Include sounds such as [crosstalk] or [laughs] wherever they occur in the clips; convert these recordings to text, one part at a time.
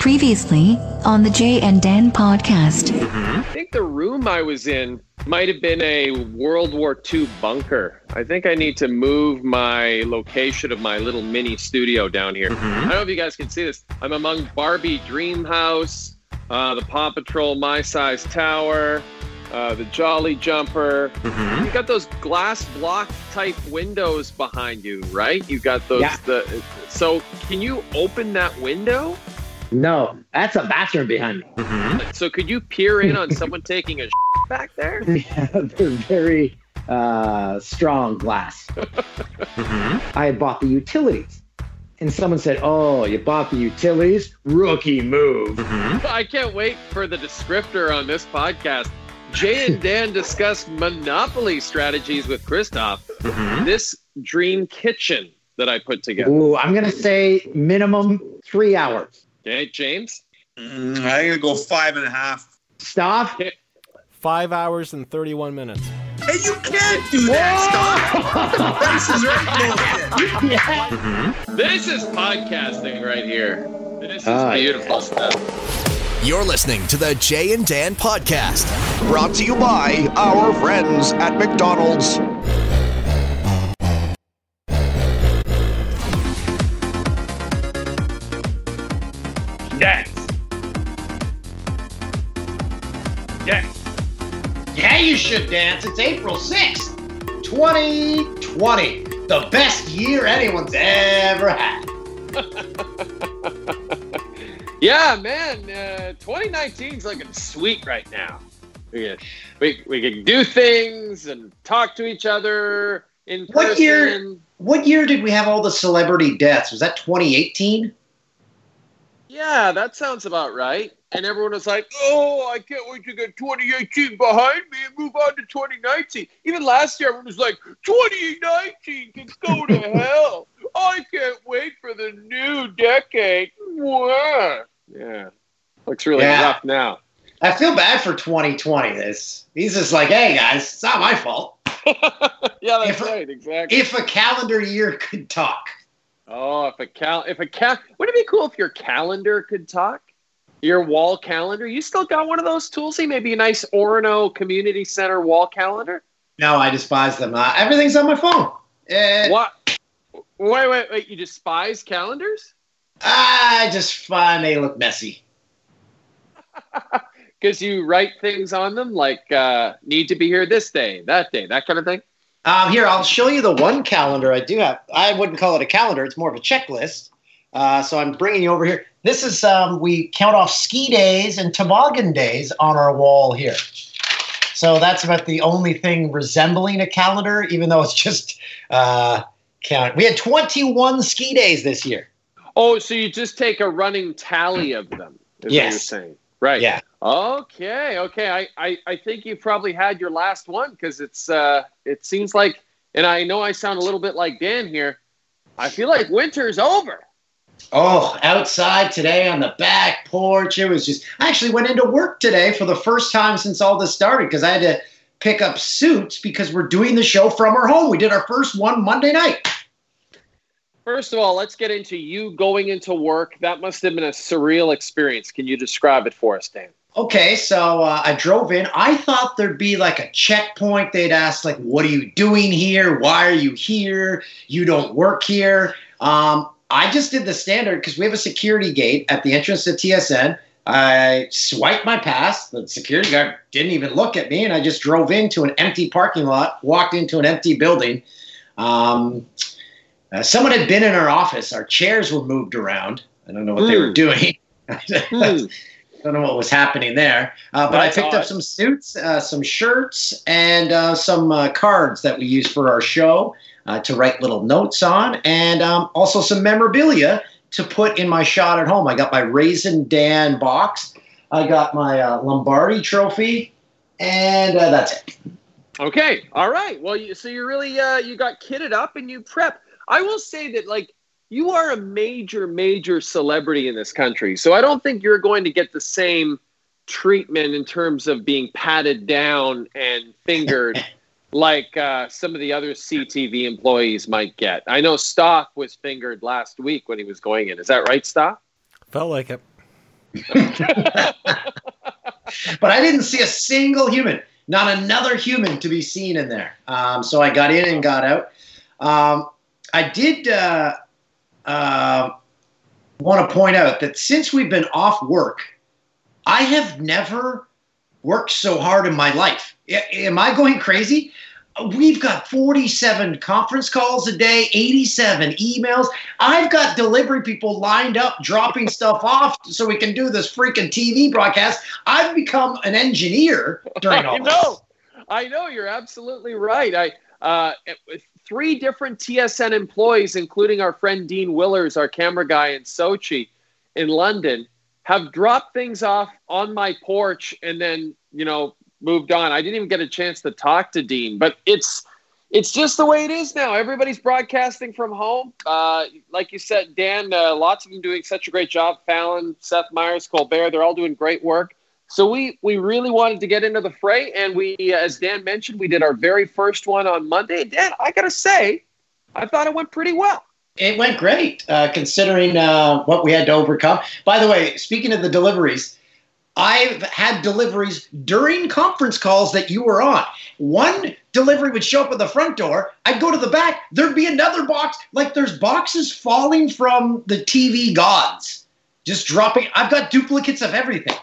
Previously on the Jay and Dan podcast. I think the room I was in might have been a World War II bunker. I think I need to move my location of my little mini studio down here. I don't know if you guys can see this. I'm among Barbie Dream House, uh, the Paw Patrol My Size Tower, uh, the Jolly Jumper. You got those glass block type windows behind you, right? You got those. Yeah. The, so can you open that window? No, that's a bathroom behind me. So could you peer in on someone [laughs] taking a [laughs] back there? Yeah, they're very uh, strong glass. I had bought the utilities. And someone said, Oh, you bought the utilities? Rookie move. I can't wait for the descriptor on this podcast. Jay and Dan discuss monopoly strategies with Christoph. This dream kitchen that I put together. Ooh, I'm going to say minimum three hours. Okay, James. Mm, I'm gonna go five and a half. Stop. Five hours and 31 minutes. Hey, you can't do that. Stop. Price is right [laughs] bullshit. Yeah. This is podcasting right here. This is Ah, beautiful stuff. You're listening to the Jay and Dan podcast. Brought to you by our friends at McDonald's. Yes. Yes. Yeah, you should dance. It's April 6th, 2020. The best year anyone's ever had. [laughs] Yeah, man. Uh, 2019 is looking sweet right now. We can, we, we can do things and talk to each other in person. What year- What year did we have all the celebrity deaths? Was that 2018? Yeah, that sounds about right. And everyone was like, "Oh, I can't wait to get 2018 behind me and move on to 2019." Even last year, everyone was like, "2019 can go to [laughs] hell. I can't wait for the new decade." Mwah. Yeah, looks really Yeah. rough now. I feel bad for 2020. This he's just like, hey guys, it's not my fault. [laughs] yeah, that's If- right. Exactly. If a calendar year could talk, oh, if a cal, if a cal, wouldn't it be cool if your calendar could talk? Your wall calendar. You still got one of those Toolsy? Maybe a nice Orono Community Center wall calendar. no, I despise them. Uh, everything's on my phone. Uh, What? Wait, wait, wait! You despise calendars? I just find they look messy. [laughs] Because you write things on them like uh, need to be here this day, that day, that kind of thing. Um, here, I'll show you the one calendar I do have. I wouldn't call it a calendar; it's more of a checklist. Uh, so I'm bringing you over here. This is um, we count off ski days and toboggan days on our wall here. So that's about the only thing resembling a calendar, even though it's just uh, count. We had 21 ski days this year. Oh, so you just take a running tally of them? Is what you're saying, right? Yeah. Okay, okay. I, I, I think you probably had your last one because it's uh, it seems like, and I know I sound a little bit like Dan here. I feel like winter's over. Oh, outside today on the back porch. It was just, I actually went into work today for the first time since all this started because I had to pick up suits because we're doing the show from our home. We did our first one Monday night. First of all, let's get into you going into work. That must have been a surreal experience. Can you describe it for us, Dan? Okay, so uh, I drove in. I thought there'd be like a checkpoint. They'd ask, like, what are you doing here? Why are you here? You don't work here. Um, I just did the standard because we have a security gate at the entrance to TSN. I swiped my pass. The security guard didn't even look at me, and I just drove into an empty parking lot, walked into an empty building. Um, uh, someone had been in our office. Our chairs were moved around. I don't know what they were Hmm. doing. [laughs] Hmm. don't know what was happening there. Uh, but That's I picked odd. up some suits, uh, some shirts, and uh, some uh, cards that we use for our show uh, to write little notes on, and um, also some memorabilia to put in my shot at home. I got my Raisin Dan box. I got my uh, Lombardi trophy, and uh, that's it. Okay. All right. Well, you, so you really uh, you got kitted up and you prep. I will say that like you are a major, major celebrity in this country, so I don't think you're going to get the same treatment in terms of being patted down and fingered [laughs] like uh, some of the other CTV employees might get. I know Stock was fingered last week when he was going in. Is that right, Stock? Felt like it. [laughs] but I didn't see a single human, not another human to be seen in there. Um, so I got in and got out. Um, I did uh, uh, want to point out that since we've been off work, I have never worked so hard in my life. A- am I going crazy? We've got 47 conference calls a day, 87 emails. I've got delivery people lined up dropping [laughs] stuff off so we can do this freaking TV broadcast. I've become an engineer during all I know. I know. You're absolutely right. I uh, three different TSN employees, including our friend Dean Willers, our camera guy in Sochi, in London, have dropped things off on my porch and then you know moved on. I didn't even get a chance to talk to Dean, but it's it's just the way it is now. Everybody's broadcasting from home. Uh, like you said, Dan, uh, lots of them doing such a great job. Fallon, Seth Meyers, Colbert, they're all doing great work. So we we really wanted to get into the fray, and we, as Dan mentioned, we did our very first one on Monday. Dan, I gotta say, I thought it went pretty well. It went great, uh, considering uh, what we had to overcome. By the way, speaking of the deliveries, I've had deliveries during conference calls that you were on. One delivery would show up at the front door. I'd go to the back. There'd be another box. Like there's boxes falling from the TV gods, just dropping. I've got duplicates of everything.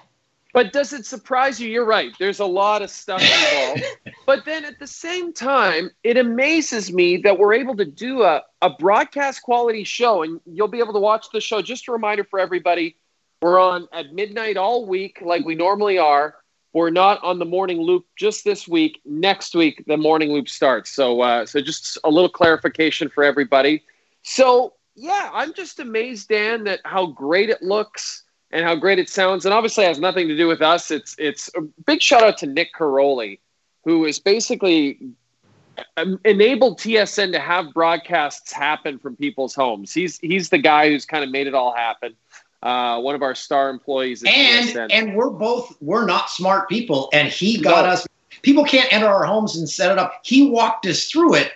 But does it surprise you? You're right. There's a lot of stuff involved. [laughs] but then at the same time, it amazes me that we're able to do a, a broadcast quality show, and you'll be able to watch the show. Just a reminder for everybody we're on at midnight all week, like we normally are. We're not on the morning loop just this week. Next week, the morning loop starts. So, uh, so just a little clarification for everybody. So, yeah, I'm just amazed, Dan, that how great it looks and how great it sounds. And obviously, has nothing to do with us. It's it's a big shout out to Nick Caroli, who is basically um, enabled TSN to have broadcasts happen from people's homes. He's he's the guy who's kind of made it all happen. Uh, one of our star employees, and TSN. and we're both we're not smart people, and he got No. us. People can't enter our homes and set it up. He walked us through it,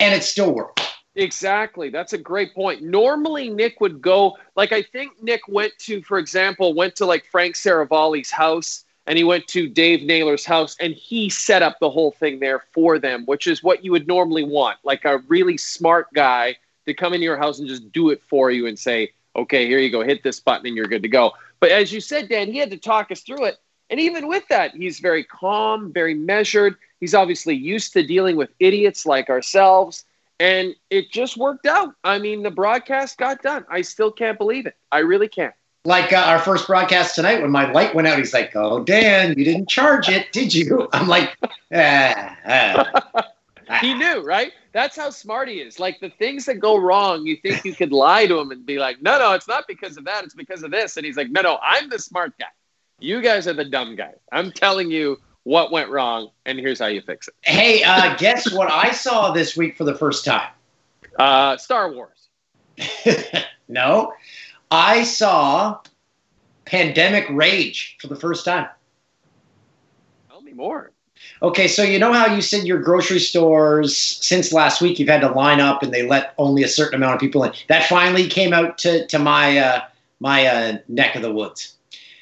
and it still worked. Exactly. That's a great point. Normally, Nick would go, like, I think Nick went to, for example, went to like Frank Seravalli's house and he went to Dave Naylor's house and he set up the whole thing there for them, which is what you would normally want. Like a really smart guy to come into your house and just do it for you and say, okay, here you go, hit this button and you're good to go. But as you said, Dan, he had to talk us through it. And even with that, he's very calm, very measured. He's obviously used to dealing with idiots like ourselves. And it just worked out. I mean, the broadcast got done. I still can't believe it. I really can't. Like uh, our first broadcast tonight, when my light went out, he's like, "Oh, Dan, you didn't charge it, did you?" [laughs] I'm like, ah, ah. [laughs] He knew, right? That's how smart he is. Like the things that go wrong, you think you could lie to him and be like, no, no, it's not because of that. It's because of this. And he's like, no, no, I'm the smart guy. You guys are the dumb guys. I'm telling you what went wrong, and here's how you fix it. Hey, uh, guess what I saw this week for the first time? Uh, Star Wars. [laughs] no, I saw Pandemic Rage for the first time. Tell me more. Okay, so you know how you said your grocery stores since last week you've had to line up and they let only a certain amount of people in. That finally came out to to my uh, my uh, neck of the woods.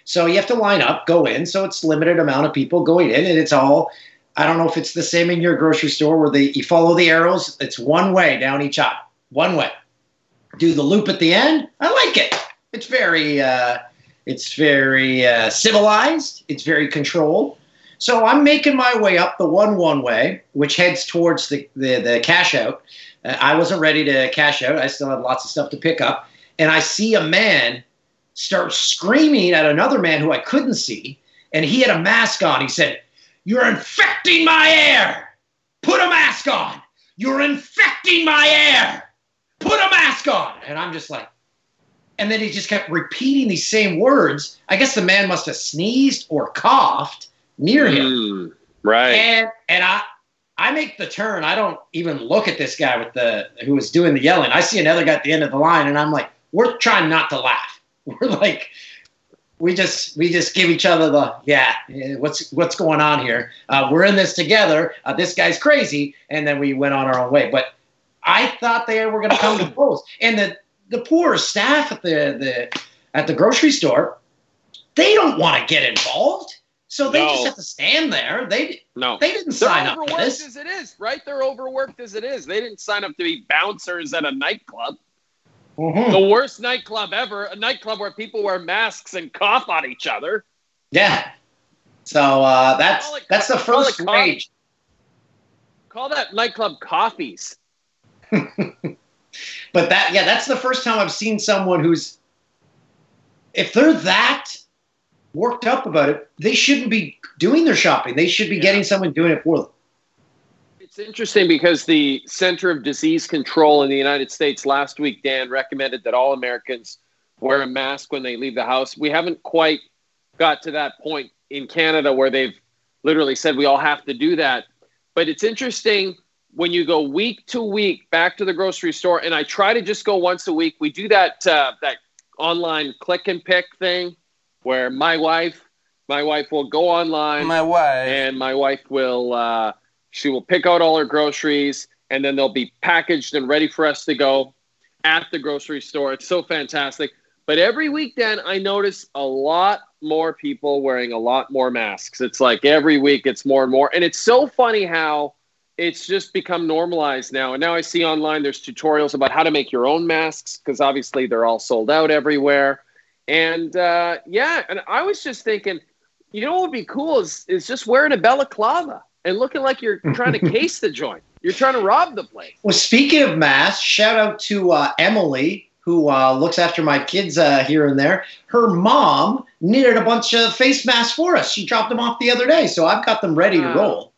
So you have to line up, go in. So it's limited amount of people going in, and it's all. I don't know if it's the same in your grocery store where they you follow the arrows. It's one way down each aisle, one way. Do the loop at the end. I like it. It's very uh, it's very uh, civilized. It's very controlled. So I'm making my way up the one one way, which heads towards the the, the cash out. Uh, I wasn't ready to cash out. I still had lots of stuff to pick up, and I see a man start screaming at another man who I couldn't see, and he had a mask on. He said, "You're infecting my air. Put a mask on. You're infecting my air. Put a mask on." And I'm just like. And then he just kept repeating these same words. I guess the man must have sneezed or coughed near him. Mm, right. And and I I make the turn. I don't even look at this guy with the who was doing the yelling. I see another guy at the end of the line, and I'm like, we're trying not to laugh. [laughs] We're like, we just we just give each other the yeah. What's what's going on here? Uh, we're in this together. Uh, this guy's crazy, and then we went on our own way. But I thought they were going to come to blows, and the the poor staff at the the at the grocery store, they don't want to get involved. So they No. just have to stand there. They No. they didn't They're sign up for overworked this. as it is, right? They're overworked as it is. They didn't sign up to be bouncers at a nightclub. Mhm. The worst nightclub ever. A nightclub where people wear masks and cough on each other. Yeah. So uh, that's Call it- that's the call first cough. rage. Call that nightclub coffees. [laughs] But that yeah, that's the first time I've seen someone who's if they're that worked up about it, they shouldn't be doing their shopping. They should be Yeah. getting someone doing it for them. It's interesting because the Center of Disease Control in the United States last week, Dan, recommended that all Americans wear a mask when they leave the house. We haven't quite got to that point in Canada where they've literally said we all have to do that. But it's interesting when you go week to week back to the grocery store, and I try to just go once a week. We do that uh, that online click and pick thing where my wife, my wife will go online My wife. and my wife will uh, she will pick out all her groceries and then they'll be packaged and ready for us to go at the grocery store. It's so fantastic. But every week then i notice a lot more people wearing a lot more masks. It's like every week it's more and more. And it's so funny how it's just become normalized now. And now i see online there's tutorials about how to make your own masks because obviously they're all sold out everywhere. And uh, yeah and i was just thinking you know what would be cool is is just wearing a balaclava and looking like you're trying to [laughs] case the joint. You're trying to rob the place. Well, speaking of masks, shout out to uh, Emily, who uh, looks after my kids uh, here and there. Her mom knitted a bunch of face masks for us. She dropped them off the other day, so I've got them ready to roll.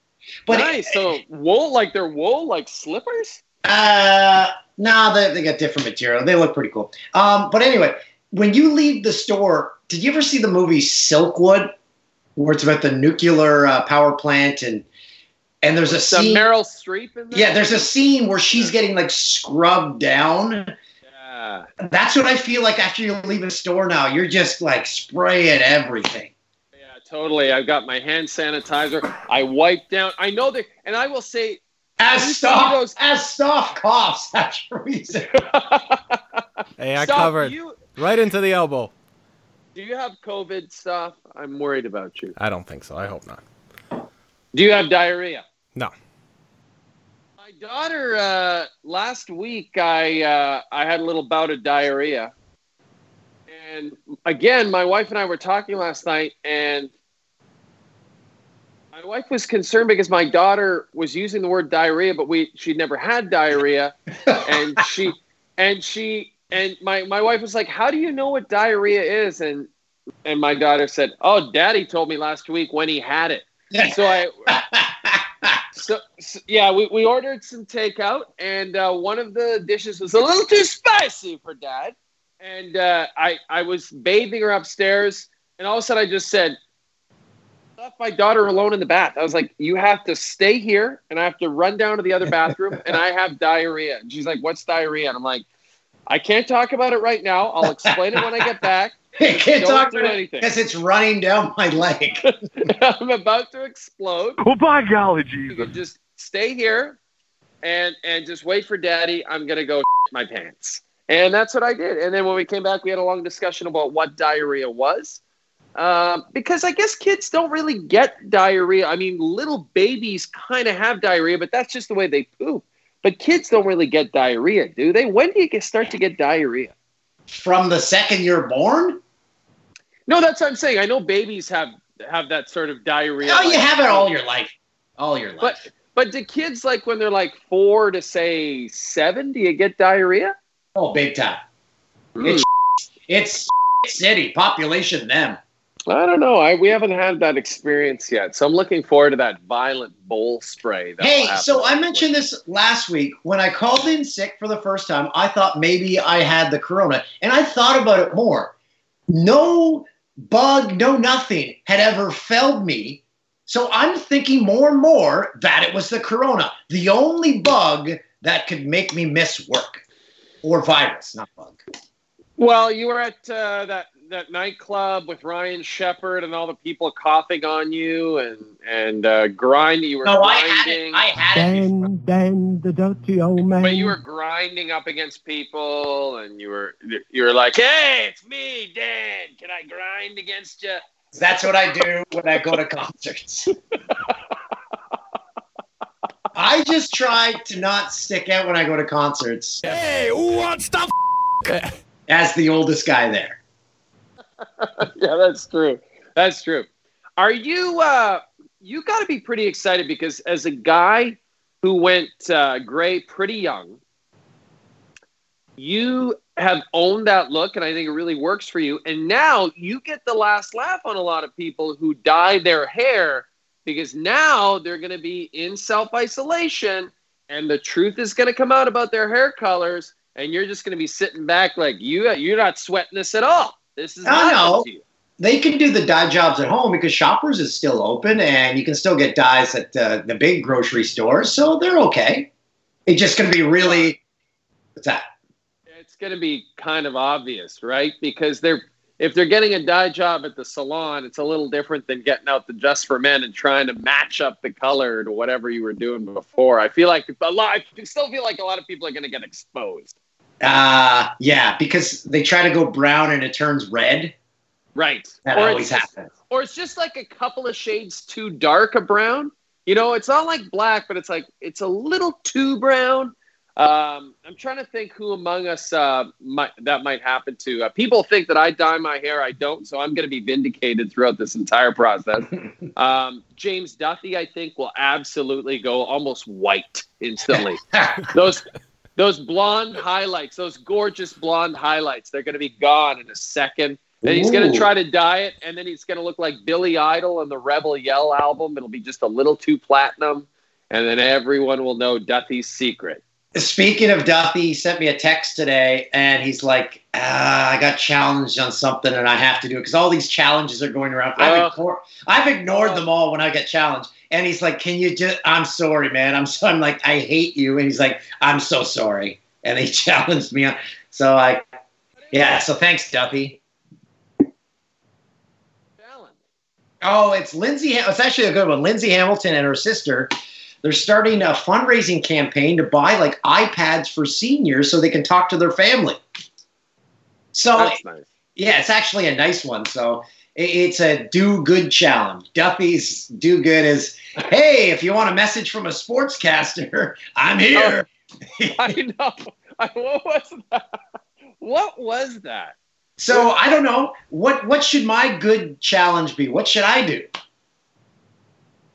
But nice. So wool, like they're wool, like slippers. Uh, nah, they, they got different material. They look pretty cool. Um, but anyway, when you leave the store, did you ever see the movie Silkwood, where it's about the nuclear uh, power plant and and there's a Some scene? Meryl Streep in there. yeah, there's a scene where she's getting like scrubbed down. Yeah. That's what I feel like after you leave a store. Now you're just like spraying everything. Yeah, totally. I've got my hand sanitizer. I wipe down. I know that, and I will say, As You see stuff, those- as stuff coughs after we say. Hey, I Stop, covered You, right into the elbow. do you have COVID stuff? I'm worried about you. I don't think so. I hope not. Do you have diarrhea? No. My daughter uh, last week, I uh, I had a little bout of diarrhea, and again, my wife and I were talking last night, and my wife was concerned because my daughter was using the word diarrhea, but we she'd never had diarrhea, [laughs] and she and she and my my wife was like, "How do you know what diarrhea is?" and and my daughter said, "Oh, Daddy told me last week when he had it." [laughs] So I so, so- yeah, we, we ordered some takeout, and uh, one of the dishes was a little too spicy for Dad. And uh, I I was bathing her upstairs, and all of a sudden I just said, "Left my daughter alone in the bath." I was like, "You have to stay here, and I have to run down to the other bathroom, [laughs] and I have diarrhea." And she's like, "What's diarrhea?" And I'm like, "I can't talk about it right now. I'll explain it when I get back." [laughs] I can't Don't talk do to anything. because it's running down my leg. [laughs] I'm about to explode. Oh, by golly, you Jesus. just stay here and and just wait for daddy i'm gonna go [laughs] my pants and that's what i did and then when we came back we had a long discussion about what diarrhea was um, because i guess kids don't really get diarrhea i mean little babies kind of have diarrhea but that's just the way they poop but kids don't really get diarrhea do they when do you get, start to get diarrhea From the second you're born? No that's what i'm saying i know babies have have that sort of diarrhea Oh, you have it all your life. All your life. But but do kids like when they're like four to say seven? Do you get diarrhea? oh, big time. It's it's city population them. I don't know. I we haven't had that experience yet, so I'm looking forward to that violent bowl spray. That Hey, so I mentioned this last week when I called in sick for the first time. I thought maybe I had the corona, and I thought about it more. No bug, no nothing had ever felled me. So I'm thinking more and more that it was the corona, the only bug that could make me miss work, or virus, not bug. Well, you were at uh, that that nightclub with Ryan Shepard and all the people coughing on you and and uh, grinding? You were No, I had grinding, it. I had it. Dan, Dan, the dirty old man. but you were grinding up against people, and you were you were like, "Hey, it's me, Dan. Can I grind against you?" That's what I do when I go to concerts. I just try to not stick out when I go to concerts Hey, what's the as the oldest guy there. [laughs] yeah, that's true. That's true. Are you uh you got to be pretty excited because as a guy who went uh, gray pretty young, you have owned that look and I think it really works for you. And now you get the last laugh on a lot of people who dye their hair because now they're going to be in self-isolation and the truth is going to come out about their hair colors and you're just going to be sitting back like you you're not sweating this at all. This is I not know. up to you. They can do the dye jobs at home because Shoppers is still open and you can still get dyes at uh, the big grocery stores, so they're okay. It's just going to be really. What's that? it's going to be kind of obvious, right? Because they're if they're getting a dye job at the salon, it's a little different than getting out the Just for Men and trying to match up the color to whatever you were doing before. I feel like a lot. I still feel like a lot of people are going to get exposed. Uh, yeah, because they try to go brown and it turns red. Right. That or always happens. or it's just like a couple of shades too dark a brown. You know, it's not like black, but it's like it's a little too brown. Um, I'm trying to think who among us uh, might, that might happen to. Uh, people think that I dye my hair. I don't, so I'm going to be vindicated throughout this entire process. [laughs] um, James Duthie, I think, will absolutely go almost white instantly. [laughs] those those blonde highlights, those gorgeous blonde highlights, they're going to be gone in a second. Then he's going to try to dye it, and then he's going to look like Billy Idol on the Rebel Yell album. It'll be just a little too platinum, and then everyone will know Duthie's secret. Speaking of Duthie, he sent me a text today, and he's like, ah, "I got challenged on something, and I have to do it because all these challenges are going around. I've, Oh. ignored, I've ignored them all when I get challenged." And he's like, "Can you just? I'm sorry, man. I'm so. I'm like, I hate you." And he's like, "I'm so sorry." And he [laughs] challenged me. on So I, yeah. So thanks, Duthie. Oh, it's Lindsay. It's actually a good one. Lindsay Hamilton and her sister. They're starting a fundraising campaign to buy like iPads for seniors so they can talk to their family. So nice. yeah, it's actually a nice one. So it's a do good challenge. Duthie's do good is hey, if you want a message from a sportscaster, [laughs] I'm here. [laughs] I know. [laughs] I, what was that? What was that? So I don't know what what should my good challenge be? What should I do?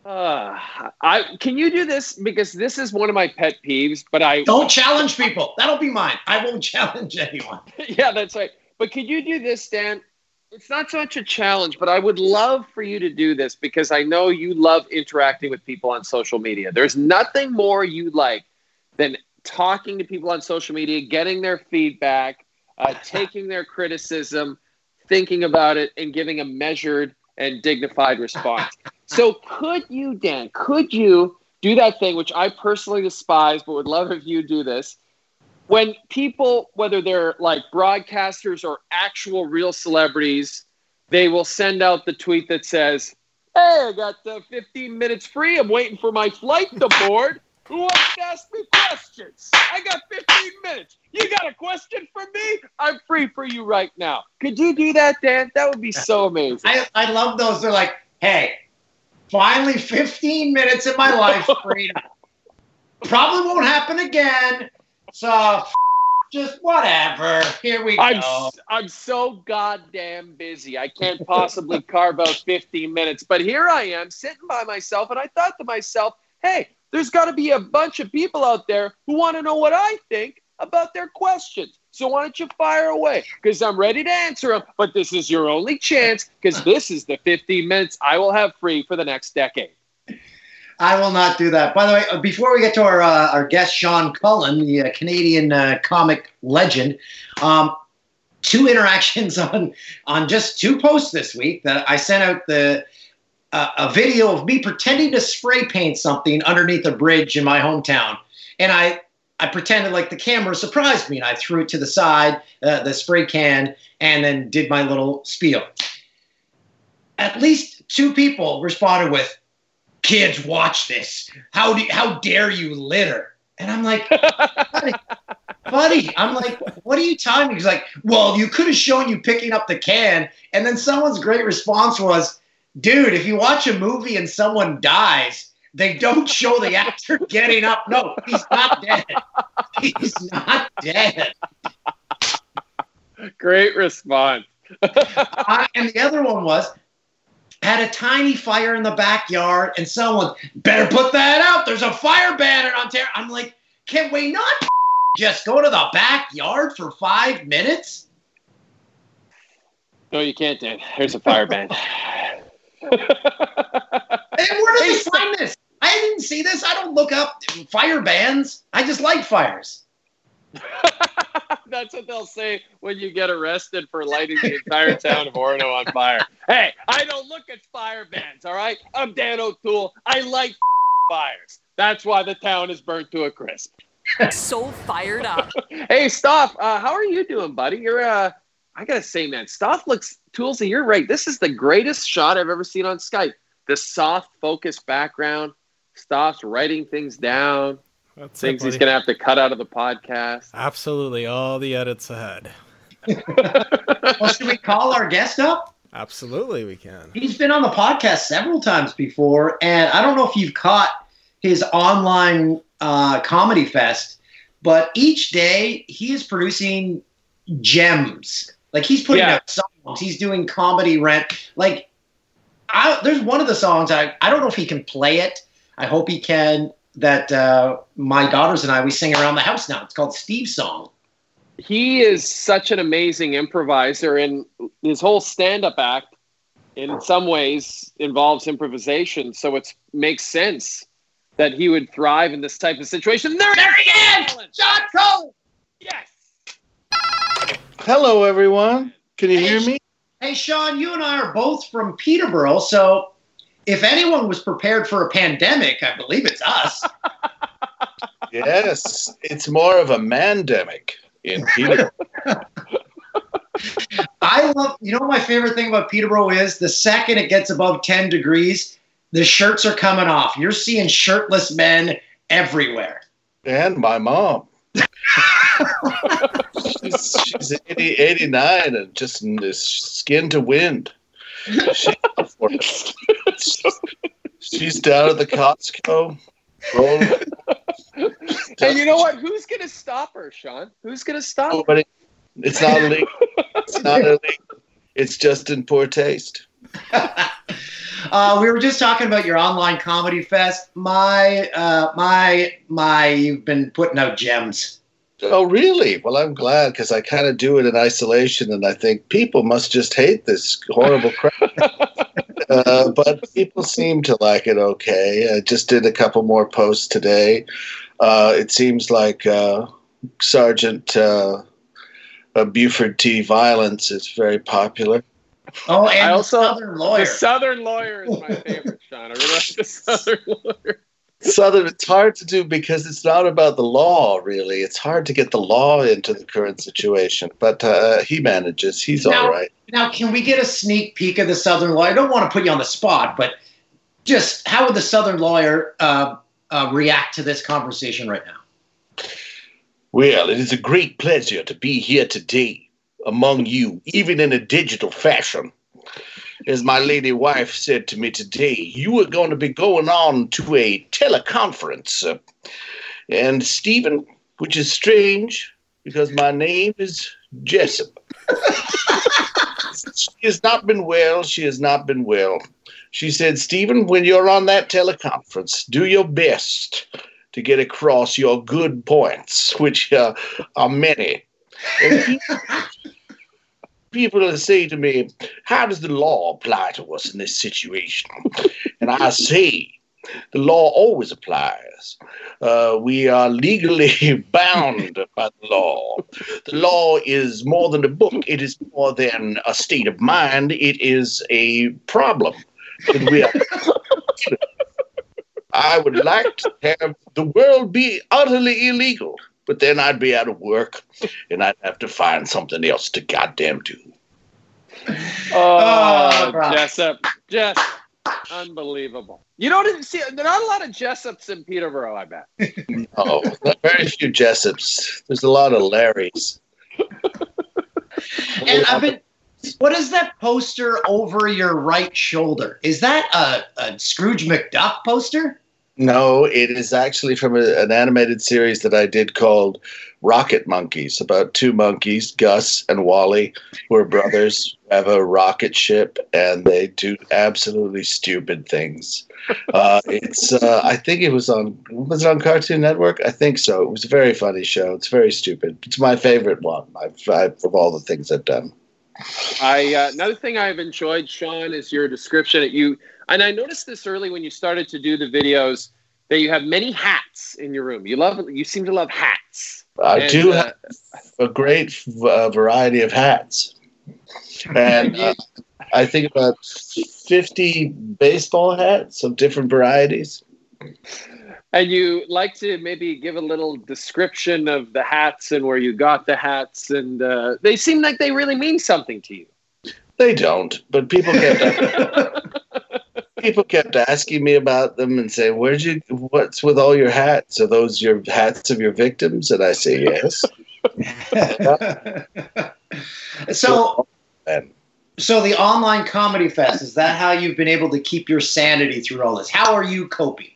Uh, I can you do this because this is one of my pet peeves. But I Don't challenge people. That'll be mine. I won't challenge anyone. yeah, that's right. But could you do this, Dan? It's not so much a challenge, but I would love for you to do this because I know you love interacting with people on social media. There's nothing more you like than talking to people on social media, getting their feedback, uh, [laughs] taking their criticism, thinking about it, and giving a measured and dignified response. [laughs] So, could you, Dan, could you do that thing, which I personally despise, but would love if you do this? When people, whether they're like broadcasters or actual real celebrities, they will send out the tweet that says, Hey, I got uh, 15 minutes free. I'm waiting for my flight to board. Who wants to ask me questions? I got 15 minutes. You got a question for me? I'm free for you right now. Could you do that, Dan? That would be so amazing. I, I love those. They're like, hey, finally 15 minutes of my life [laughs] freedom. Probably won't happen again. So just whatever. Here we go. I'm, I'm so goddamn busy. I can't possibly carve out 15 minutes. But here I am sitting by myself, and I thought to myself, hey, there's got to be a bunch of people out there who want to know what I think about their questions. So why don't you fire away? Because I'm ready to answer them. But this is your only chance because this is the 15 minutes I will have free for the next decade. I will not do that. By the way, uh, before we get to our uh, our guest Sean Cullen, the uh, Canadian uh, comic legend, um, two [laughs] interactions on on just two posts this week that I sent out the uh, a video of me pretending to spray paint something underneath a bridge in my hometown, and I I pretended like the camera surprised me and I threw it to the side, uh, the spray can, and then did my little spiel. At least two people responded with, "Kids, watch this. How do how dare you litter?" And I'm like, buddy, [laughs] buddy, I'm like, what are you telling me? He's like, well, you could have shown you picking up the can. And then someone's great response was, dude, if you watch a movie and someone dies, they don't show the actor [laughs] getting up. No, he's not dead. He's not dead. Great response. [laughs] Uh, and the other one was had a tiny fire in the backyard, and someone better put that out. There's a fire ban in Ontario. I'm like, can we not [laughs] just go to the backyard for five minutes? No, you can't, Dan. There's a fire ban. [laughs] [laughs] And where did they find this? I didn't see this. I don't look up fire bans. I just like fires. [laughs] That's what they'll say when you get arrested for lighting the entire town of Orono on fire. Hey, I don't look at fire bans, all right? I'm Dan O'Toole. I like [laughs] fires. That's why the town is burnt to a crisp. [laughs] so fired up. Hey, Stoff, uh, how are you doing, buddy? You're, uh, I gotta say, man, Stoff looks, Toolsy, you're right. This is the greatest shot I've ever seen on Skype. The soft, focused background. Stoff's writing things down. That's it, Things he's gonna have to cut out of the podcast. Absolutely, all the edits ahead. [laughs] Well, should we call our guest up? Absolutely, we can. He's been on the podcast several times before, and I don't know if you've caught his online uh, comedy fest, but each day he is producing gems. Like he's putting Yeah. out songs, he's doing comedy rent. Like I, there's one of the songs I I don't know if he can play it. I hope he can. That uh, my daughters and I we sing around the house now. It's called Steve's song. he is such an amazing improviser and his whole stand-up act in some ways involves improvisation so it makes sense that he would thrive in this type of situation there, There he is, Sean Cullen. yes Hello, everyone. Can you hear me? Hey, Sean, you and I are both from Peterborough, so if anyone was prepared for a pandemic, I believe it's us. [laughs] Yes, it's more of a mandemic in Peter. [laughs] I love, you know, my favorite thing about Peterborough is the second it gets above 10 degrees, the shirts are coming off. You're seeing shirtless men everywhere. and my mom. [laughs] she's she's 80, 89 and just in this skin to wind. She, [laughs] she's down at the Costco. rolling- and you know what who's gonna stop her sean who's gonna stop her? Nobody. It's not illegal. It's not [laughs] illegal. It's just in poor taste. [laughs] Uh, we were just talking about your online comedy fest. My, uh, my, my, you've been putting out gems. Oh, really? Well, I'm glad because I kind of do it in isolation, and I think people must just hate this horrible crap. Uh, but people seem to like it okay. I just did a couple more posts today. Uh, it seems like uh, Sergeant uh, uh, Buford T. Violence is very popular. Oh, and I the also- Southern lawyer. the southern lawyer is my favorite sean i really like the [laughs] southern lawyer Southern, it's hard to do because it's not about the law, really. It's hard to get the law into the current situation, but uh, he manages. He's Now- all right. Now, can we get a sneak peek of the Southern lawyer? I don't want to put you on the spot, but just how would the Southern lawyer uh, uh, react to this conversation right now? Well, it is a great pleasure to be here today among you, even in a digital fashion. As my lady wife said to me today, you are going to be going on to a teleconference. uh, and Stephen, which is strange because my name is Jessup. [laughs] she has not been well. She has not been well. She said, Stephen, when you're on that teleconference, do your best to get across your good points, which uh, are many. People say to me, How does the law apply to us in this situation? And I say, The law always applies. Uh, we are legally [laughs] bound by the law. The law is more than a book, it is more than a state of mind, it is a problem that we are. [laughs] I would like to have the world be utterly illegal. But then I'd be out of work and I'd have to find something else to goddamn do. Oh, Oh. Jessup, Jess, unbelievable. You don't see there are not a lot of Jessups in Peterborough. I bet. Oh, very few Jessups. There's a lot of Larrys. [laughs] And uh, I've been. What is that poster over your right shoulder? Is that a, a Scrooge McDuck poster? No, it is actually from a, an animated series that I did called Rocket Monkeys, about two monkeys, Gus and Wally, who are brothers, have a rocket ship, and they do absolutely stupid things. [laughs] Uh, it's, uh, I think it was on, was it on Cartoon Network? I think so. It was a very funny show. It's very stupid. It's my favorite one I've, I've, of all the things I've done. I uh, another thing I've enjoyed, Sean, is your description. That you and I noticed this early when you started to do the videos that you have many hats in your room. You love you seem to love hats. I And, do uh, have a great uh, variety of hats. And [laughs] uh, I think about 50 baseball hats of different varieties. And you like to maybe give a little description of the hats and where you got the hats, and uh, they seem like they really mean something to you. They don't, but people kept [laughs] people kept asking me about them and saying, "Where'd you? What's with all your hats? Are those your hats of your victims?" And I say, "Yes." [laughs] So, so the online comedy fest is that how you've been able to keep your sanity through all this? How are you coping?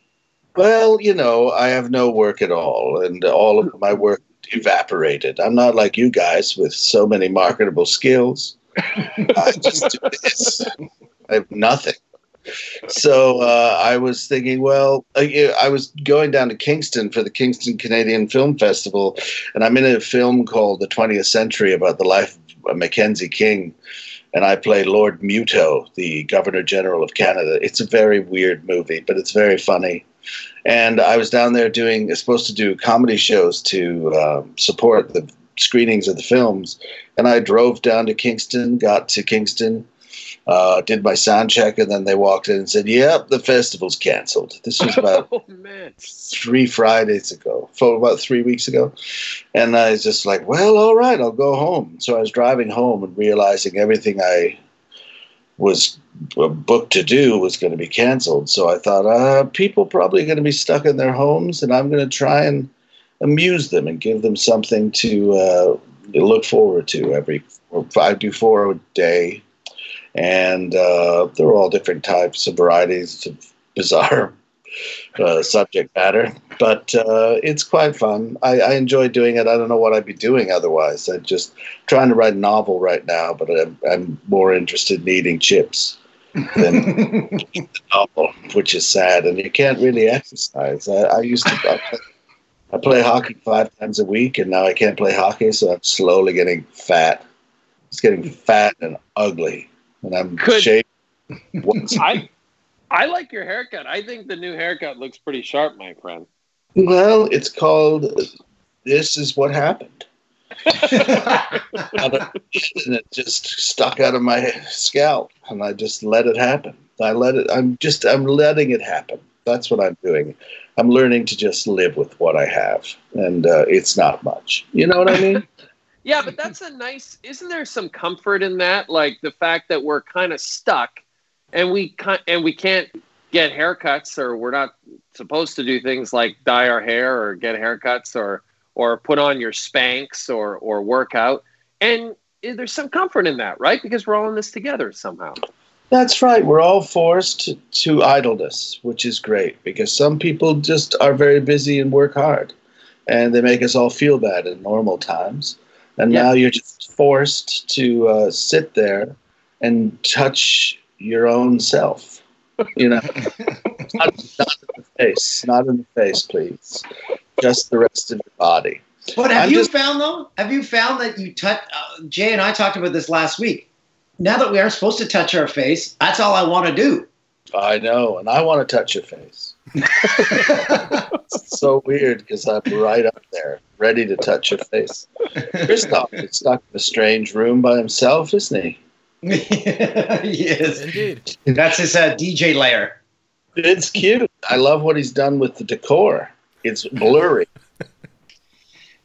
Well, you know, I have no work at all, and all of my work evaporated. I'm not like you guys with so many marketable skills. I just do this. I have nothing. So uh, I was thinking, well, I, was going down to Kingston for the Kingston Canadian Film Festival, and I'm in a film called The 20th Century about the life of Mackenzie King. And I play Lord Muto, the Governor General of Canada. It's a very weird movie, but it's very funny and I was down there doing supposed to do comedy shows to um, support the screenings of the films, and I drove down to Kingston, got to Kingston, uh, did my sound check, and then they walked in and said, "Yep, the festival's canceled." This was about [laughs] Oh three Fridays ago, for about three weeks ago. And I was just like, well, all right, I'll go home. So I was driving home and realizing everything I was booked to do was going to be canceled. So I thought, uh, people probably going to be stuck in their homes, and I'm going to try and amuse them and give them something to uh, look forward to every. I do four a day, and uh, they're all different types of varieties of bizarre [laughs] uh, subject matter, but uh, it's quite fun. I, I enjoy doing it. I don't know what I'd be doing otherwise. I'm just trying to write a novel right now, but I'm, I'm more interested in eating chips than the [laughs] novel, which is sad. And you can't really exercise. I, I used to. I play, I play hockey five times a week, and now I can't play hockey, so I'm slowly getting fat. It's getting fat and ugly, and I'm Could- once [laughs] I I like your haircut. I think the new haircut looks pretty sharp, my friend. Well, it's called This Is What Happened. [laughs] and it just stuck out of my scalp and I just let it happen. I let it I'm just I'm letting it happen. That's what I'm doing. I'm learning to just live with what I have and uh, it's not much. You know what I mean? [laughs] Yeah, but that's a nice. Isn't there some comfort in that? Like the fact that we're kind of stuck, and we and we can't get haircuts, or we're not supposed to do things like dye our hair, or get haircuts, or or put on your Spanx, or or work out. And there's some comfort in that, right? Because we're all in this together somehow. That's right. We're all forced to idleness, which is great because some people just are very busy and work hard and they make us all feel bad in normal times. And Yeah. now you're just forced to uh, sit there and touch your own self. You know, [laughs] not, not in the face, not in the face, please. Just the rest of your body. But have I'm you just- found though? Have you found that you touch? Uh, Jay and I talked about this last week. Now that we aren't supposed to touch our face, that's all I want to do. I know, and I want to touch your face. It's so weird because I'm right up there, ready to touch your face. Christoph is stuck in a strange room by himself, isn't he? [laughs] yes, Indeed. that's his uh, DJ layer. It's cute. I love what he's done with the decor. It's blurry.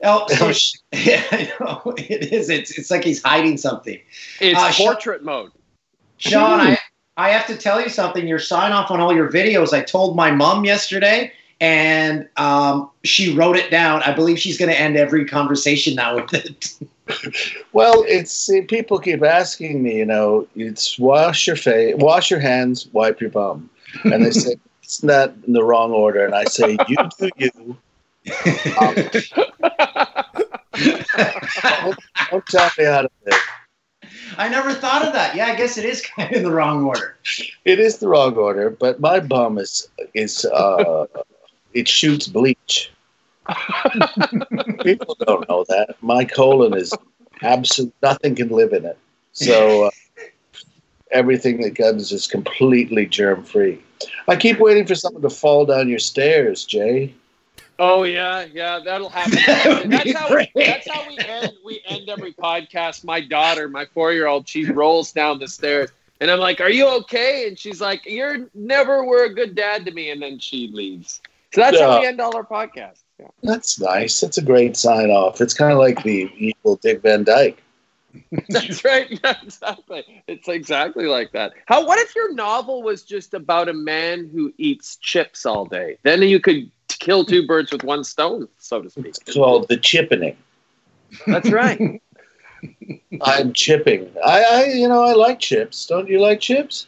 Oh, so sh- yeah, I know it is. It's it's like he's hiding something. It's Uh, Sean- portrait mode. Sean, I I have to tell you something. Your sign off on all your videos. I told my mom yesterday, and um, she wrote it down. I believe she's going to end every conversation now with it. [laughs] Well, it's see, people keep asking me, you know, it's wash your face, wash your hands, wipe your bum, and they say [laughs] it's not in the wrong order, and I say you do you. [laughs] Um, don't, don't tell me how to live. I never thought of that. Yeah, I guess it is [laughs] kind of in the wrong order. It is the wrong order, but my bum is is uh, it shoots bleach. [laughs] People don't know that. My colon is absolute. Nothing can live in it. So uh, everything that comes is completely germ free. I keep waiting for someone to fall down your stairs, Jay. Oh yeah, yeah, that'll happen. [laughs] That that's, how, great. that's how we end. We end every podcast. My daughter, my four-year-old, she rolls down the stairs, and I'm like, "Are you okay?" And she's like, "You're never were a good dad to me," and then she leaves. So that's how we end all our podcasts. Yeah. That's nice. That's a great sign off. It's kind of like the evil Dick Van Dyke. [laughs] [laughs] That's right. Yeah, exactly. It's exactly like that. How? What if your novel was just about a man who eats chips all day? Then you could kill two birds with one stone, so to speak. It's called the chippening. That's right. [laughs] I'm chipping. I, I, you know, I like chips. Don't you like chips?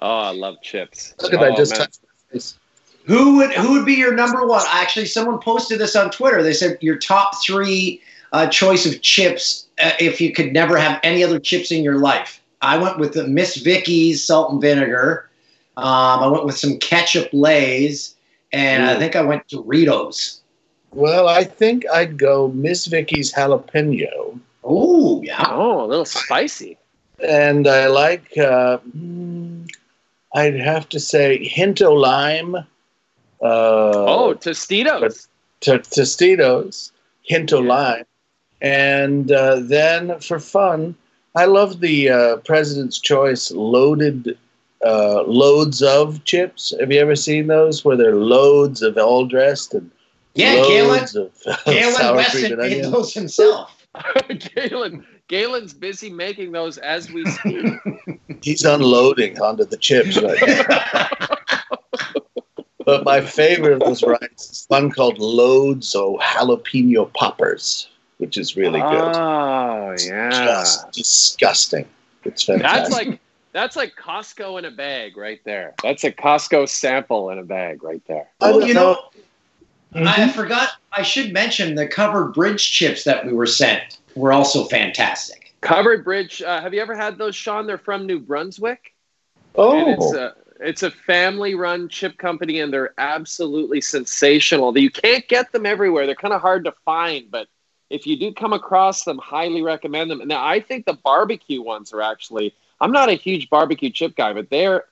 Oh, I love chips. Look at oh, that. Just touched my face. Who would who would be your number one? Actually, someone posted this on Twitter. They said your top three uh, choice of chips uh, if you could never have any other chips in your life. I went with the Miss Vickie's salt and vinegar. Um, I went with some ketchup Lay's, and I think I went Doritos. Well, I think I'd go Miss Vickie's jalapeno, Oh yeah, Oh, a little spicy. and I like. Uh, mm, I'd have to say Hinto lime. Uh, Oh, Tostitos. to Tostitos, Hinto Yeah. lime, and uh, then for fun, I love the uh, President's Choice loaded uh, loads of chips. Have you ever seen those where they're loads of all dressed and yeah. Galen loads [laughs] of Galen sour cream Weston and made onion? those himself. [laughs] Galen, Galen's busy making those as we speak. [laughs] He's unloading onto the chips right now. but my favorite of those rides is one called Loads of Jalapeno Poppers, which is really good. Oh yeah, Just disgusting. It's fantastic. that's like that's like Costco in a bag right there. That's a Costco sample in a bag right there. Oh, don't you know, Mhm. I forgot. I should mention the covered bridge chips that we were sent were also fantastic. Covered Bridge. Uh, have you ever had those, Sean? They're from New Brunswick. Oh, it's a it's a family run chip company, and they're absolutely sensational. You can't get them everywhere. They're kind of hard to find, but if you do come across them, highly recommend them. Now, I think the barbecue ones are actually. I'm not a huge barbecue chip guy, but they're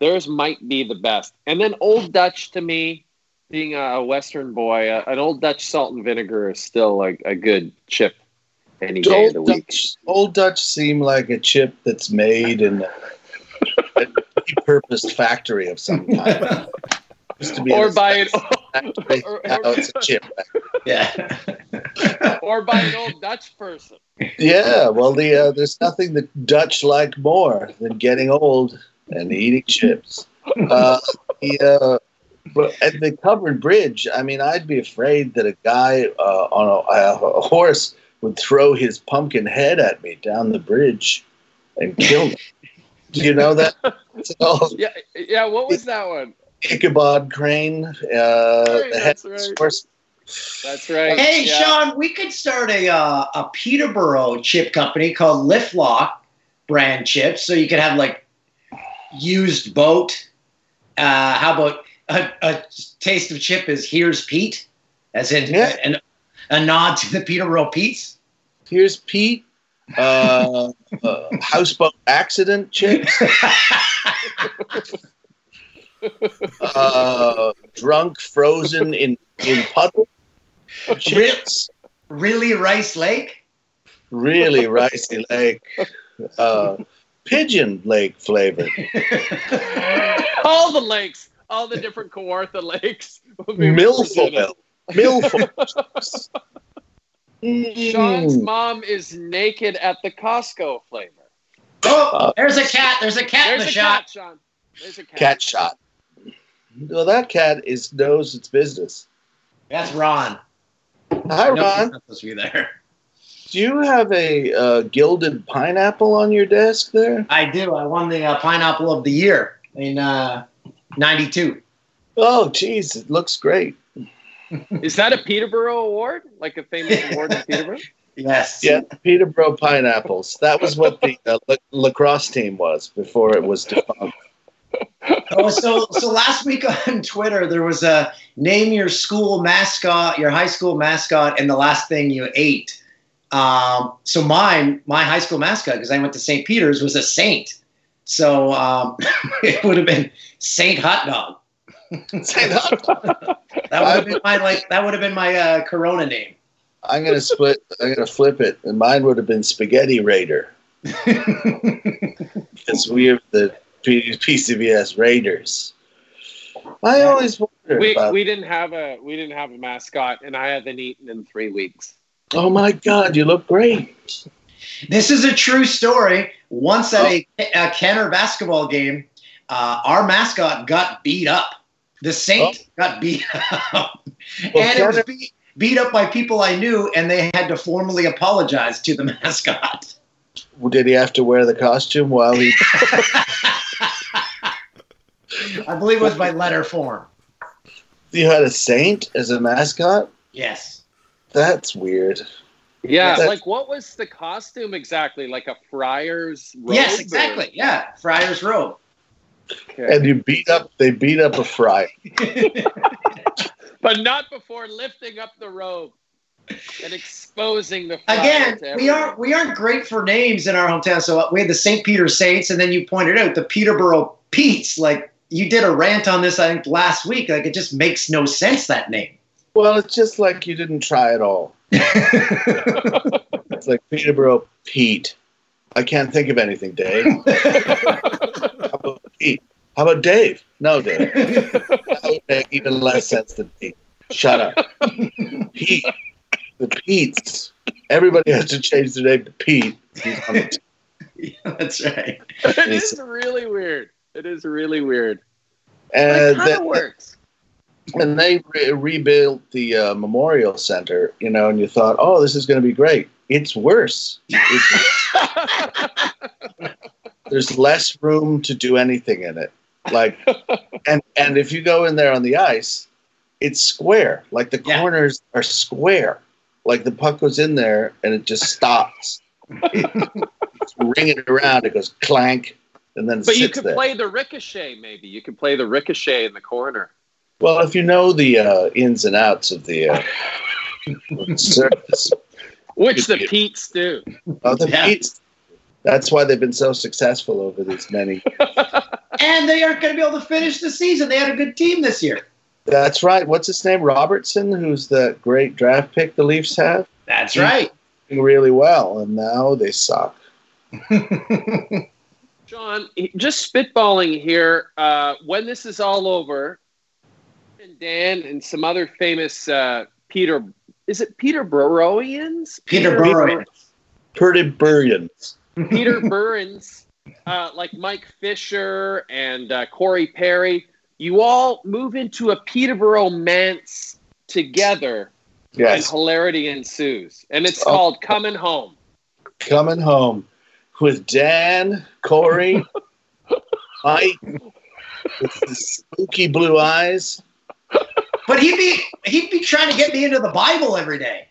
theirs might be the best. And then Old Dutch to me, being a Western boy, uh, an Old Dutch salt and vinegar is still like a good chip any day of the Old week. Dutch, Old Dutch seem like a chip that's made in a, [laughs] a repurposed factory of some kind. [laughs] Used to be Or in a by an factory, or- or- it's a chip. Yeah. or by an old Dutch person. Yeah, well, the uh, there's nothing that Dutch like more than getting old and eating chips. Uh, the, uh, but at the covered bridge, I mean, I'd be afraid that a guy uh, on a, a horse would throw his pumpkin head at me down the bridge and kill me. Do you know that? [laughs] It's all Yeah, yeah. What was that one? Ichabod Crane. Uh, Right, the head that's right. horse. That's right. Hey, yeah. Sean, we could start a uh, a Peterborough chip company called Liftlock brand chips, so you could have like used boat. Uh, how about a, a taste of chip is here's Pete, as in Yeah. an, a nod to the Peterborough Pete's. Here's Pete. Uh, uh, houseboat accident chips. [laughs] uh, drunk, frozen in in puddle. Chips, really, Rice Lake. really ricey lake, uh, pigeon lake flavor. [laughs] all the lakes, all the different Kawartha lakes. will be. Milfoil, milfoil. Sean's mom is naked at the Costco flavor. Oh, there's a cat. There's a cat in There's the a shot. cat, Sean. There's a cat. Cat shot. Well, that cat is knows its business. That's Ron. Hi, I know he's Ron. not supposed to be there. Do you have a uh, gilded pineapple on your desk there? I do. I won the uh, pineapple of the year in uh, '92. Oh, geez, it looks great. Is that a Peterborough award? Like a famous [laughs] award in Peterborough? Yes. Yeah, Peterborough pineapples. That was what the uh, la- lacrosse team was before it was defunct. Oh, so so last week on Twitter there was a name your school mascot, your high school mascot, and the last thing you ate. Um, so mine, my high school mascot, because I went to St. Peter's, was a saint. So um, [laughs] it would have been Saint Hot Dog. Say that. That would have been my like that would have been my uh, Corona name. I'm gonna split. I'm gonna flip it, and mine would have been Spaghetti Raider [laughs] because we are the P- PCBS Raiders. I always wondered We, about. we didn't have a we didn't have a mascot, and I haven't eaten in three weeks. oh my God, you look great. This is a true story. Once at a, a Kenner basketball game, uh, our mascot got beat up. The Saint got beat [laughs] up. Well, and it was beat, beat up by people I knew, and they had to formally apologize to the [laughs] mascot. Well, Did he have to wear the costume while he? [laughs] I believe it was by letter form. you had a saint as a mascot? Yes. That's weird. Yeah, That's- like what was the costume exactly? Like a friar's robe? Yes, or- exactly. Yeah, Friar's robe. Okay. And you beat up. They beat up a friar. [laughs] but not before lifting up the robe and exposing the Again, we aren't we aren't great for names in our hometown. So we had the St. Peter Saints, and then you pointed out the Peterborough Pete's. Like you did a rant on this, I think last week. Like it just makes no sense that name. Well, it's just like you didn't try at all. [laughs] It's like Peterborough Pete. I can't think of anything, Dave. [laughs] How about Pete? How about Dave? No, Dave. [laughs] That would make even less sense than Pete. Shut up. Pete. The Pete's. Everybody has to change their name to Pete. He's on the team. That's right. it is really weird. It is really weird. And it kind works. and they re- rebuilt the uh, memorial center, you know, and you thought, oh, this is going to be great. It's worse. It's- [laughs] there's less room to do anything in it. Like, and and if you go in there on the ice, it's square. Like the Yeah. corners are square. Like the puck goes in there and it just stops. it's ringing around. It goes clank, and then it But you sits could there. play the ricochet, maybe. You could play the ricochet in the corner. Well, if you know the uh, ins and outs of the uh, service, Which the Pete's do. of the Yeah. Pete's, that's why they've been so successful over these many. [laughs] And they aren't going to be able to finish the season. They had a good team this year. That's right. What's his name? Robertson, who's the great draft pick the Leafs have, That's Yeah. right. doing really well, and now they suck. [laughs] John, just spitballing here. Uh, when this is all over, and Dan and some other famous uh, Peter, is it Peter Burrowians? Peter Burrow. Pretty brilliant. Peter Burns, uh, like Mike Fisher and uh, Corey Perry, you all move into a Peterborough manse together, and hilarity ensues. And it's Oh. called Coming Home. coming home with Dan, Corey, [laughs] Mike, with the spooky blue eyes. But he'd be he'd be trying to get me into the Bible every day.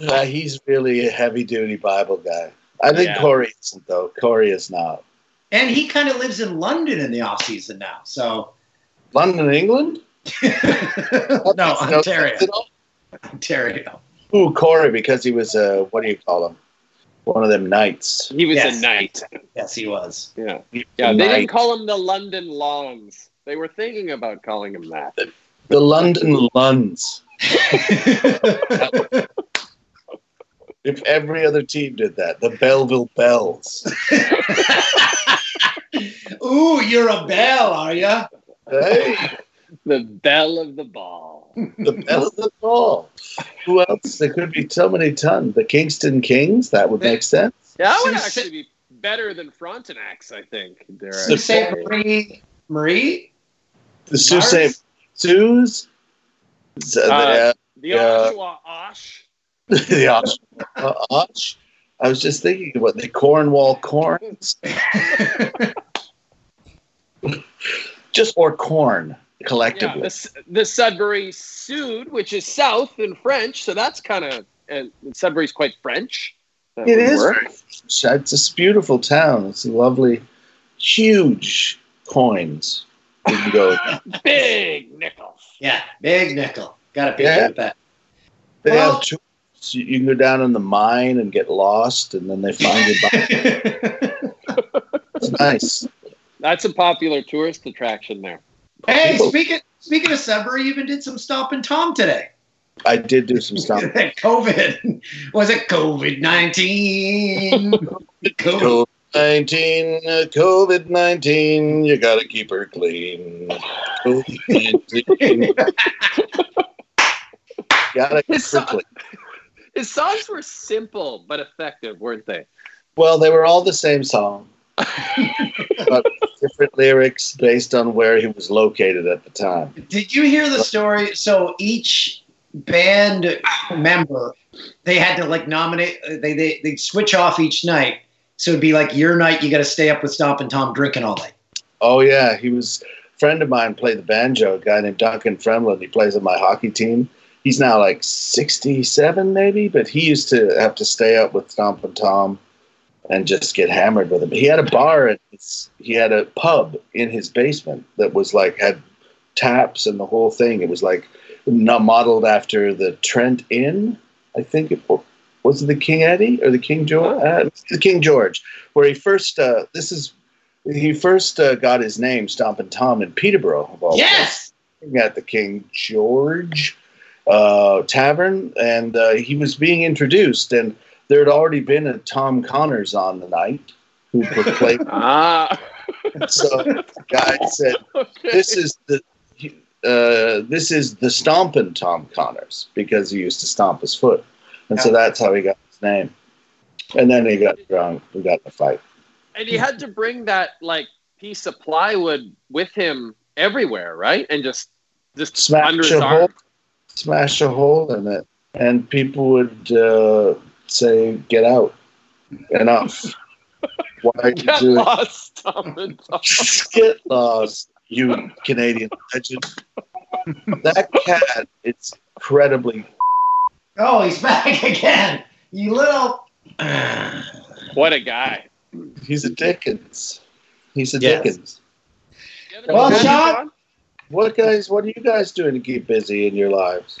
Uh, he's really a heavy duty Bible guy. I think Yeah. Corey isn't though. Corey is not. And he kind of lives in London in the off season now. So London, England? [laughs] no, Ontario. sense at all. Ontario. Ooh, Corey, because he was uh, what do you call him? One of them knights. He was Yes. a knight. Yes, he was. Yeah. He Yeah, was a they knight. didn't call him the London Longs. They were thinking about calling him that. the London Luns. [laughs] If every other team did that, the Belleville Bells. [laughs] Ooh, you're a bell, are you? Hey, The bell of the ball. the bell of the ball. Who else? There could be so many tons. The Kingston Kings. That would make sense. Yeah, that would actually be better than Frontenacs, I think. Dare I Sault say. Ste. Marie, Marie. The Sault Mars? Ste. Sue's. Uh, Uh, The Yeah. Oshawa Osh. [laughs] the, the Osh, uh, Osh. I was just thinking about the Cornwall Corns. [laughs] just or corn Yeah, collectively. the, the Sudbury Sud, which is south in French, so that's kind of and Sudbury's quite French. That It work. French. It's a beautiful town. It's lovely, huge coins. You can go. [laughs] big nickels. Yeah, big nickel. Got a picture Yeah. with that. They Well- have tours. You you can go down in the mine and get lost, and then they find you. By- it's [laughs] nice. That's a popular tourist attraction there. Hey, People- speaking speaking of Sudbury, you even did some Stompin' Tom today. I did do some [laughs] stuff. COVID was it COVID nineteen? COVID. COVID nineteen, COVID nineteen. You gotta keep her clean. COVID-19. [laughs] gotta keep her clean. His songs were simple but effective, weren't they? Well, they were all the same song, [laughs] but different lyrics based on where he was located at the time. Did you hear the story? So each band member, they had to like nominate. Uh, they they they switch off each night. So it'd be like your night. You got to stay up with Stompin' Tom drinking all night. Oh yeah, he was a friend of mine played the banjo, a guy named Duncan Fremlin. He plays on my hockey team. He's now like 67 maybe, but he used to have to stay up with Stompin' Tom and just get hammered with him. He had a bar and he had a pub in his basement that was like had taps and the whole thing. It was like not modeled after the Trent Inn, I think it was it the King Eddie or the King George? Uh, the King George, where he first. Uh, this is he first uh, got his name, Stompin' Tom, in Peterborough. Of all Yes. places. at the King George uh, Tavern, and uh, he was being introduced, and there had already been a Tom Connors on the night who could play. [laughs] Ah. so the guy said, [laughs] "This is the." Uh, this is the stompin' Tom Connors because he used to stomp his foot, and so that's how he got his name. And then he got drunk. We got in a fight. And he had to bring that like piece of plywood with him everywhere, right? And just just under smash his a arm. hole, smash a hole in it, and people would uh, say, "Get out, enough." [laughs] Why are you Get doing? lost, Tom and [laughs] Get lost, you Canadian legend. That cat, it's incredibly. [laughs] Oh, he's back again. You little. [sighs] What a guy. He's a Dickens. He's a Yes. Dickens. Well, What- Sean. What guys? What are you guys doing to keep busy in your lives?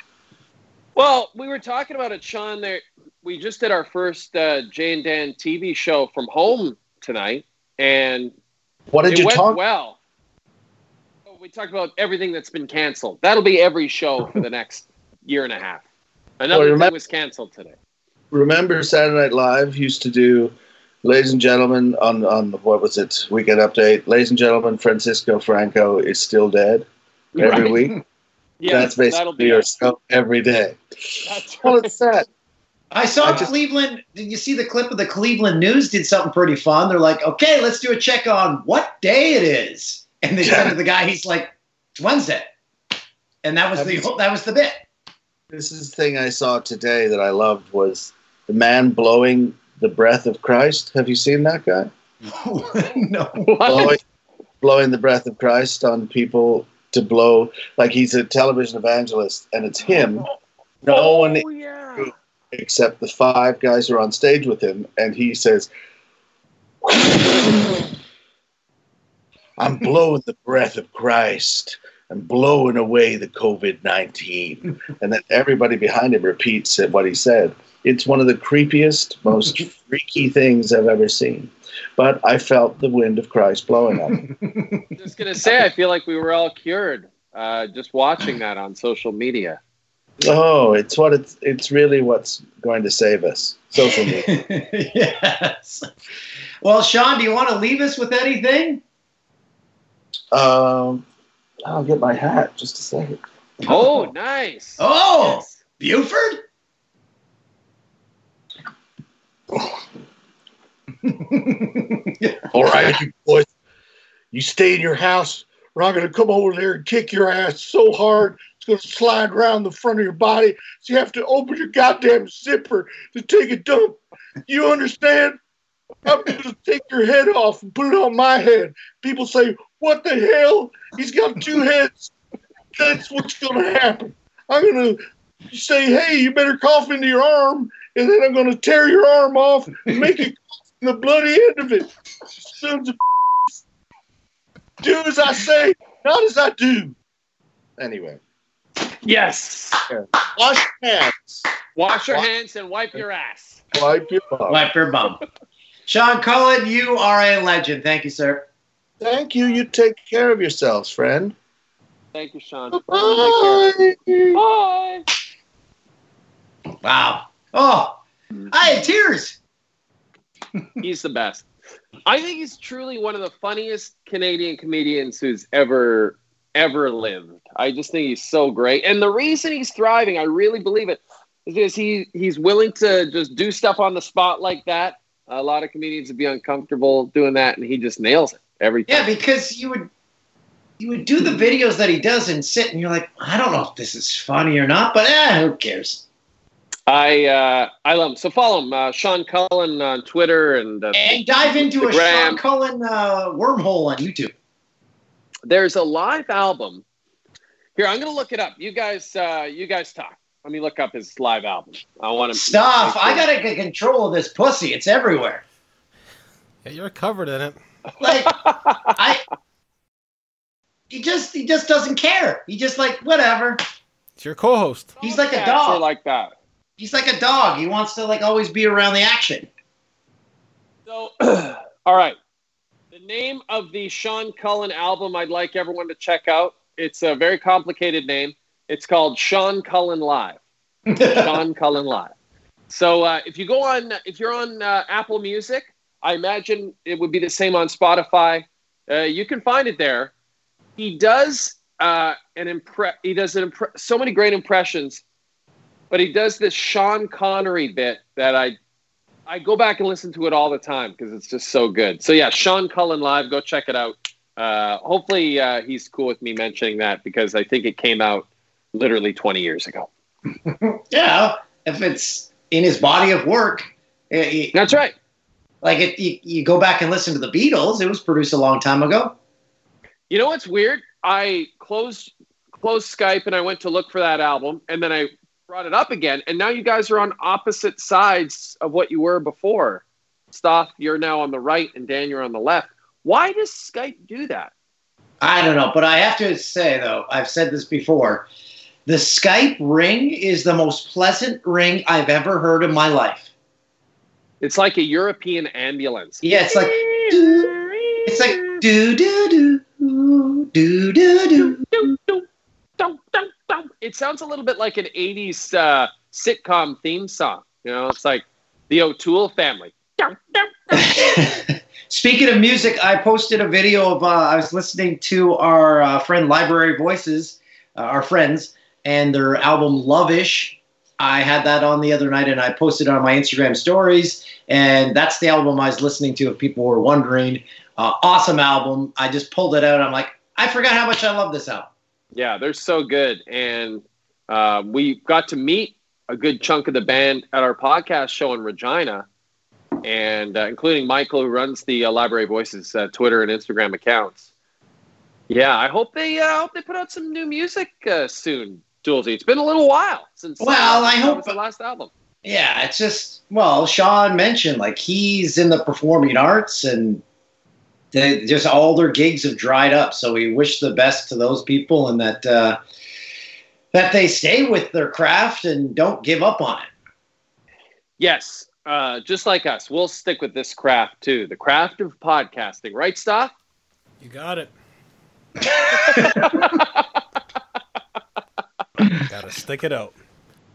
Well, we were talking about it, Sean. There, we just did our first uh, Jay and Dan TV show from home tonight, and What did it you talk? well. We talked about everything that's been canceled. That'll be every show for the next year and a half. Another Well, thing was canceled today. remember Saturday Night Live used to do, ladies and gentlemen, on on what was it Weekend Update? Ladies and gentlemen, Francisco Franco is still dead every Right. week. [laughs] Yeah, That's basically be your it. show every day. That's Well, right. it's that. I saw I just- Cleveland. Did you see the clip of the Cleveland News? Did something pretty fun. They're like, okay, let's do a check on what day it is, and they said to the guy, he's like, it's Wednesday, and that was Have the you- that was the bit. This is the thing I saw today that I loved was the man blowing the breath of Christ. Have you seen that guy? [laughs] no, blowing, blowing the breath of Christ on people to blow like he's a television evangelist, and it's him. Oh, no one Oh, yeah. Except the five guys are on stage with him, and he says, I'm blowing the breath of Christ. I'm blowing away the COVID 19. And then everybody behind him repeats what he said. It's one of the creepiest, most freaky things I've ever seen. But I felt the wind of Christ blowing on me. [laughs] Just gonna say, I feel like we were all cured uh, just watching that on social media. Oh, it's what it's it's really what's going to save us. Social media. [laughs] yes. Well, Sean, do you want to leave us with anything? Um, I'll get my hat. Just a second. Oh, nice. Oh, Yes. Buford? All right, you boys. You stay in your house, I'm going to come over there and kick your ass so hard it's going to slide around the front of your body. So you have to open your goddamn zipper to take a dump. You understand? I'm going to take your head off and put it on my head. People say, What the hell? He's got two heads. That's what's going to happen. I'm going to say, Hey, you better cough into your arm, and then I'm going to tear your arm off and make it the bloody end of it. Sons of do as I say, not as I do. Anyway, Yes. wash your hands. Wash your Wa- hands and wipe your ass. Wipe your butt. Wipe your bum. Sean Cullen, you are a legend. Thank you, sir. Thank you. You take care of yourselves, friend. Thank you, Sean. Bye. Bye. Wow. Oh, I had tears. He's the best. I think he's truly one of the funniest Canadian comedians who's ever ever lived. I just think he's so great. And the reason he's thriving, I really believe it, is because he he's willing to just do stuff on the spot like that. A lot of comedians would be uncomfortable doing that, and he just nails it every time. Yeah, because you would you would do the videos that he does and sit and you're like, I don't know if this is funny or not, but eh, who cares? I uh, I love him. So follow him, uh, Sean Cullen on Twitter and uh, And dive into a Sean Cullen uh, wormhole on YouTube. There's a live album. Here, I'm gonna look it up. You guys, uh, you guys talk. Let me look up his live album. I want to Stuff. I gotta get control of this pussy. It's everywhere. Yeah, you're covered in it. Like [laughs] I he just he just doesn't care. He just like whatever. It's your co-host. He's like a Yeah, dog. so like that. He's like a dog. He wants to like always be around the action. So, [clears throat] all right. The name of the Sean Cullen album I'd like everyone to check out. It's a very complicated name. It's called Sean Cullen Live. [laughs] Sean Cullen Live. So uh, if you go on, if you're on uh, Apple Music, I imagine it would be the same on Spotify. Uh, you can find it there. He does uh, an impre- He does an impre- so many great impressions, but he does this Sean Connery bit that I I go back and listen to it all the time because it's just so good. So yeah, Sean Cullen live. Go check it out. Uh, hopefully uh, he's cool with me mentioning that because I think it came out literally 20 years ago. [laughs] Yeah, if it's in his body of work, eh, eh, That's right. like it, you, you go back and listen to the Beatles. It was produced a long time ago. You know what's weird? I closed closed Skype and I went to look for that album, and then I brought it up again, and now you guys are on opposite sides of what you were before. Stoff, you're now on the right, and Dan, you're on the left. Why does Skype do that? I don't know, but I have to say though, I've said this before. The Skype ring is the most pleasant ring I've ever heard in my life. It's like a European ambulance. Yeah, it's like it's like do do do do do do. Dum, dum, dum. It sounds a little bit like an 80s uh, sitcom theme song. You know, it's like the O'Toole family. [laughs] Speaking of music, I posted a video of uh, I was listening to our uh, friend Library Voices, uh, our friends, and their album Lovish. I had that on the other night, and I posted on my Instagram stories. And that's the album I was listening to. If people were wondering, uh, awesome album. I just pulled it out. I'm like, I forgot how much I love this album. Yeah, they're so good. And uh, we got to meet a good chunk of the band at our podcast show in Regina, and uh, including Michael, who runs the uh, Library Voices uh, Twitter and Instagram accounts. Yeah, I hope they uh, hope they put out some new music uh, soon, Julesy. It's been a little while since. Well, I hope- the last album. Yeah, it's just well, Sean mentioned like he's in the performing arts and they, just all their gigs have dried up. So we wish the best to those people and that uh, that they stay with their craft and don't give up on it. Yes, uh, just like us, we'll stick with this craft too, the craft of podcasting, right, Stoff? You got it. [laughs] Gotta stick it out.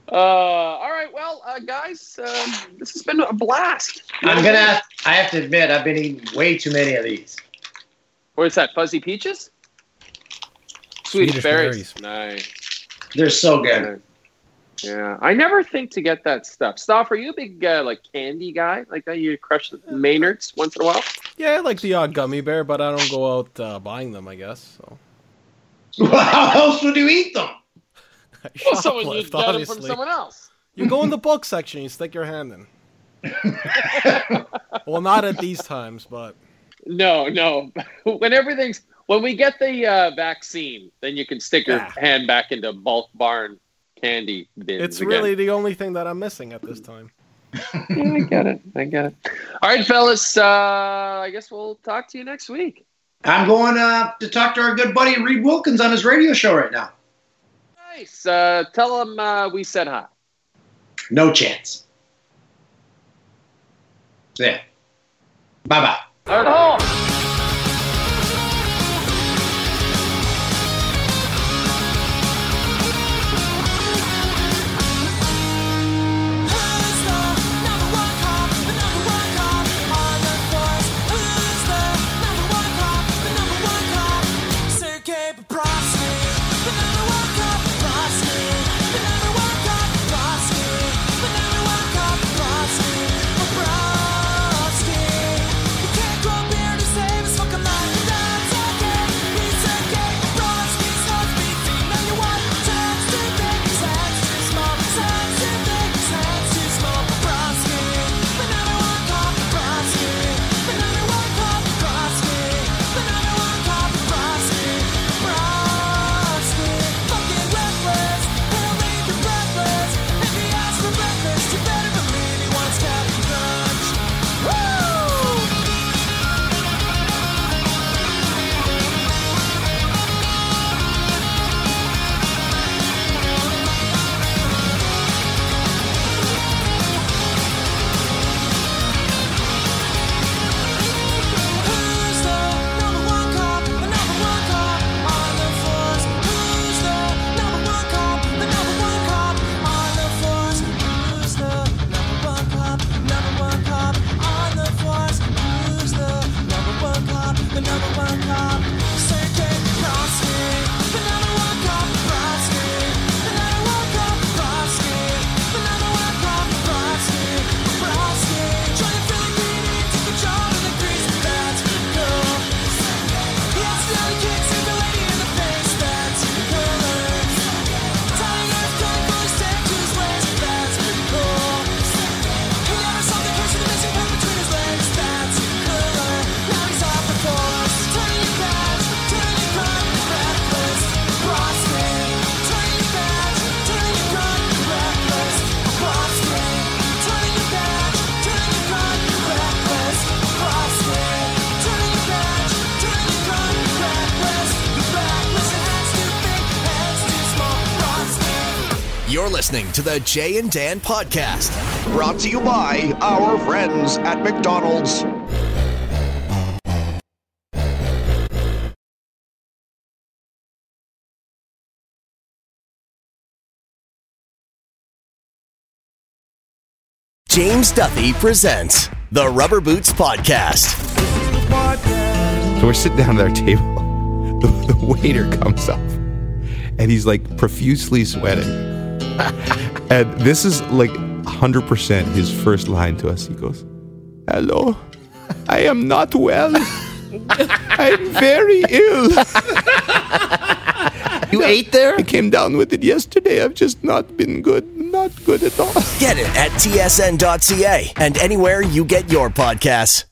Uh, all right, well, uh, guys, um, this has been a blast. I'm gonna. Have, I have to admit, I've been eating way too many of these. Where's that? Fuzzy Peaches? Swedish, Swedish berries. Nice. They're so good. Yeah, I never think to get that stuff. Stoff, are you a big uh, like candy guy? Like that, you crush the Maynards once in a while. Yeah, I like the odd gummy bear, but I don't go out uh, buying them. I guess so. [laughs] How else would you eat them? [laughs] Well, someone you Shoplift, get them from someone else. You go in the book section, you stick your hand in. [laughs] well, not at these times, but No, no. [laughs] when everything's when we get the uh, vaccine, then you can stick your Yeah. hand back into bulk barn candy bins. it's again. really the only thing that I'm missing at this time. Yeah, I get it. I get it. All right, fellas. Uh, I guess we'll talk to you next week. I'm going uh, to talk to our good buddy Reid Wilkins on his radio show right now. Nice. Uh, tell him uh, we said hi. No chance. Yeah. Bye bye. All right. To the Jay and Dan podcast. Brought to you by our friends at McDonald's. James Duthie presents the Rubber Boots Podcast. So we're sitting down at our table. [laughs] The, the waiter comes up and he's like profusely sweating. And this is like 100% his first line to us. He goes, Hello, I am not well. I'm very ill. [laughs] You ate there? I came down with it yesterday. I've just not been good. Not good at all. Get it at tsn.ca and anywhere you get your podcasts.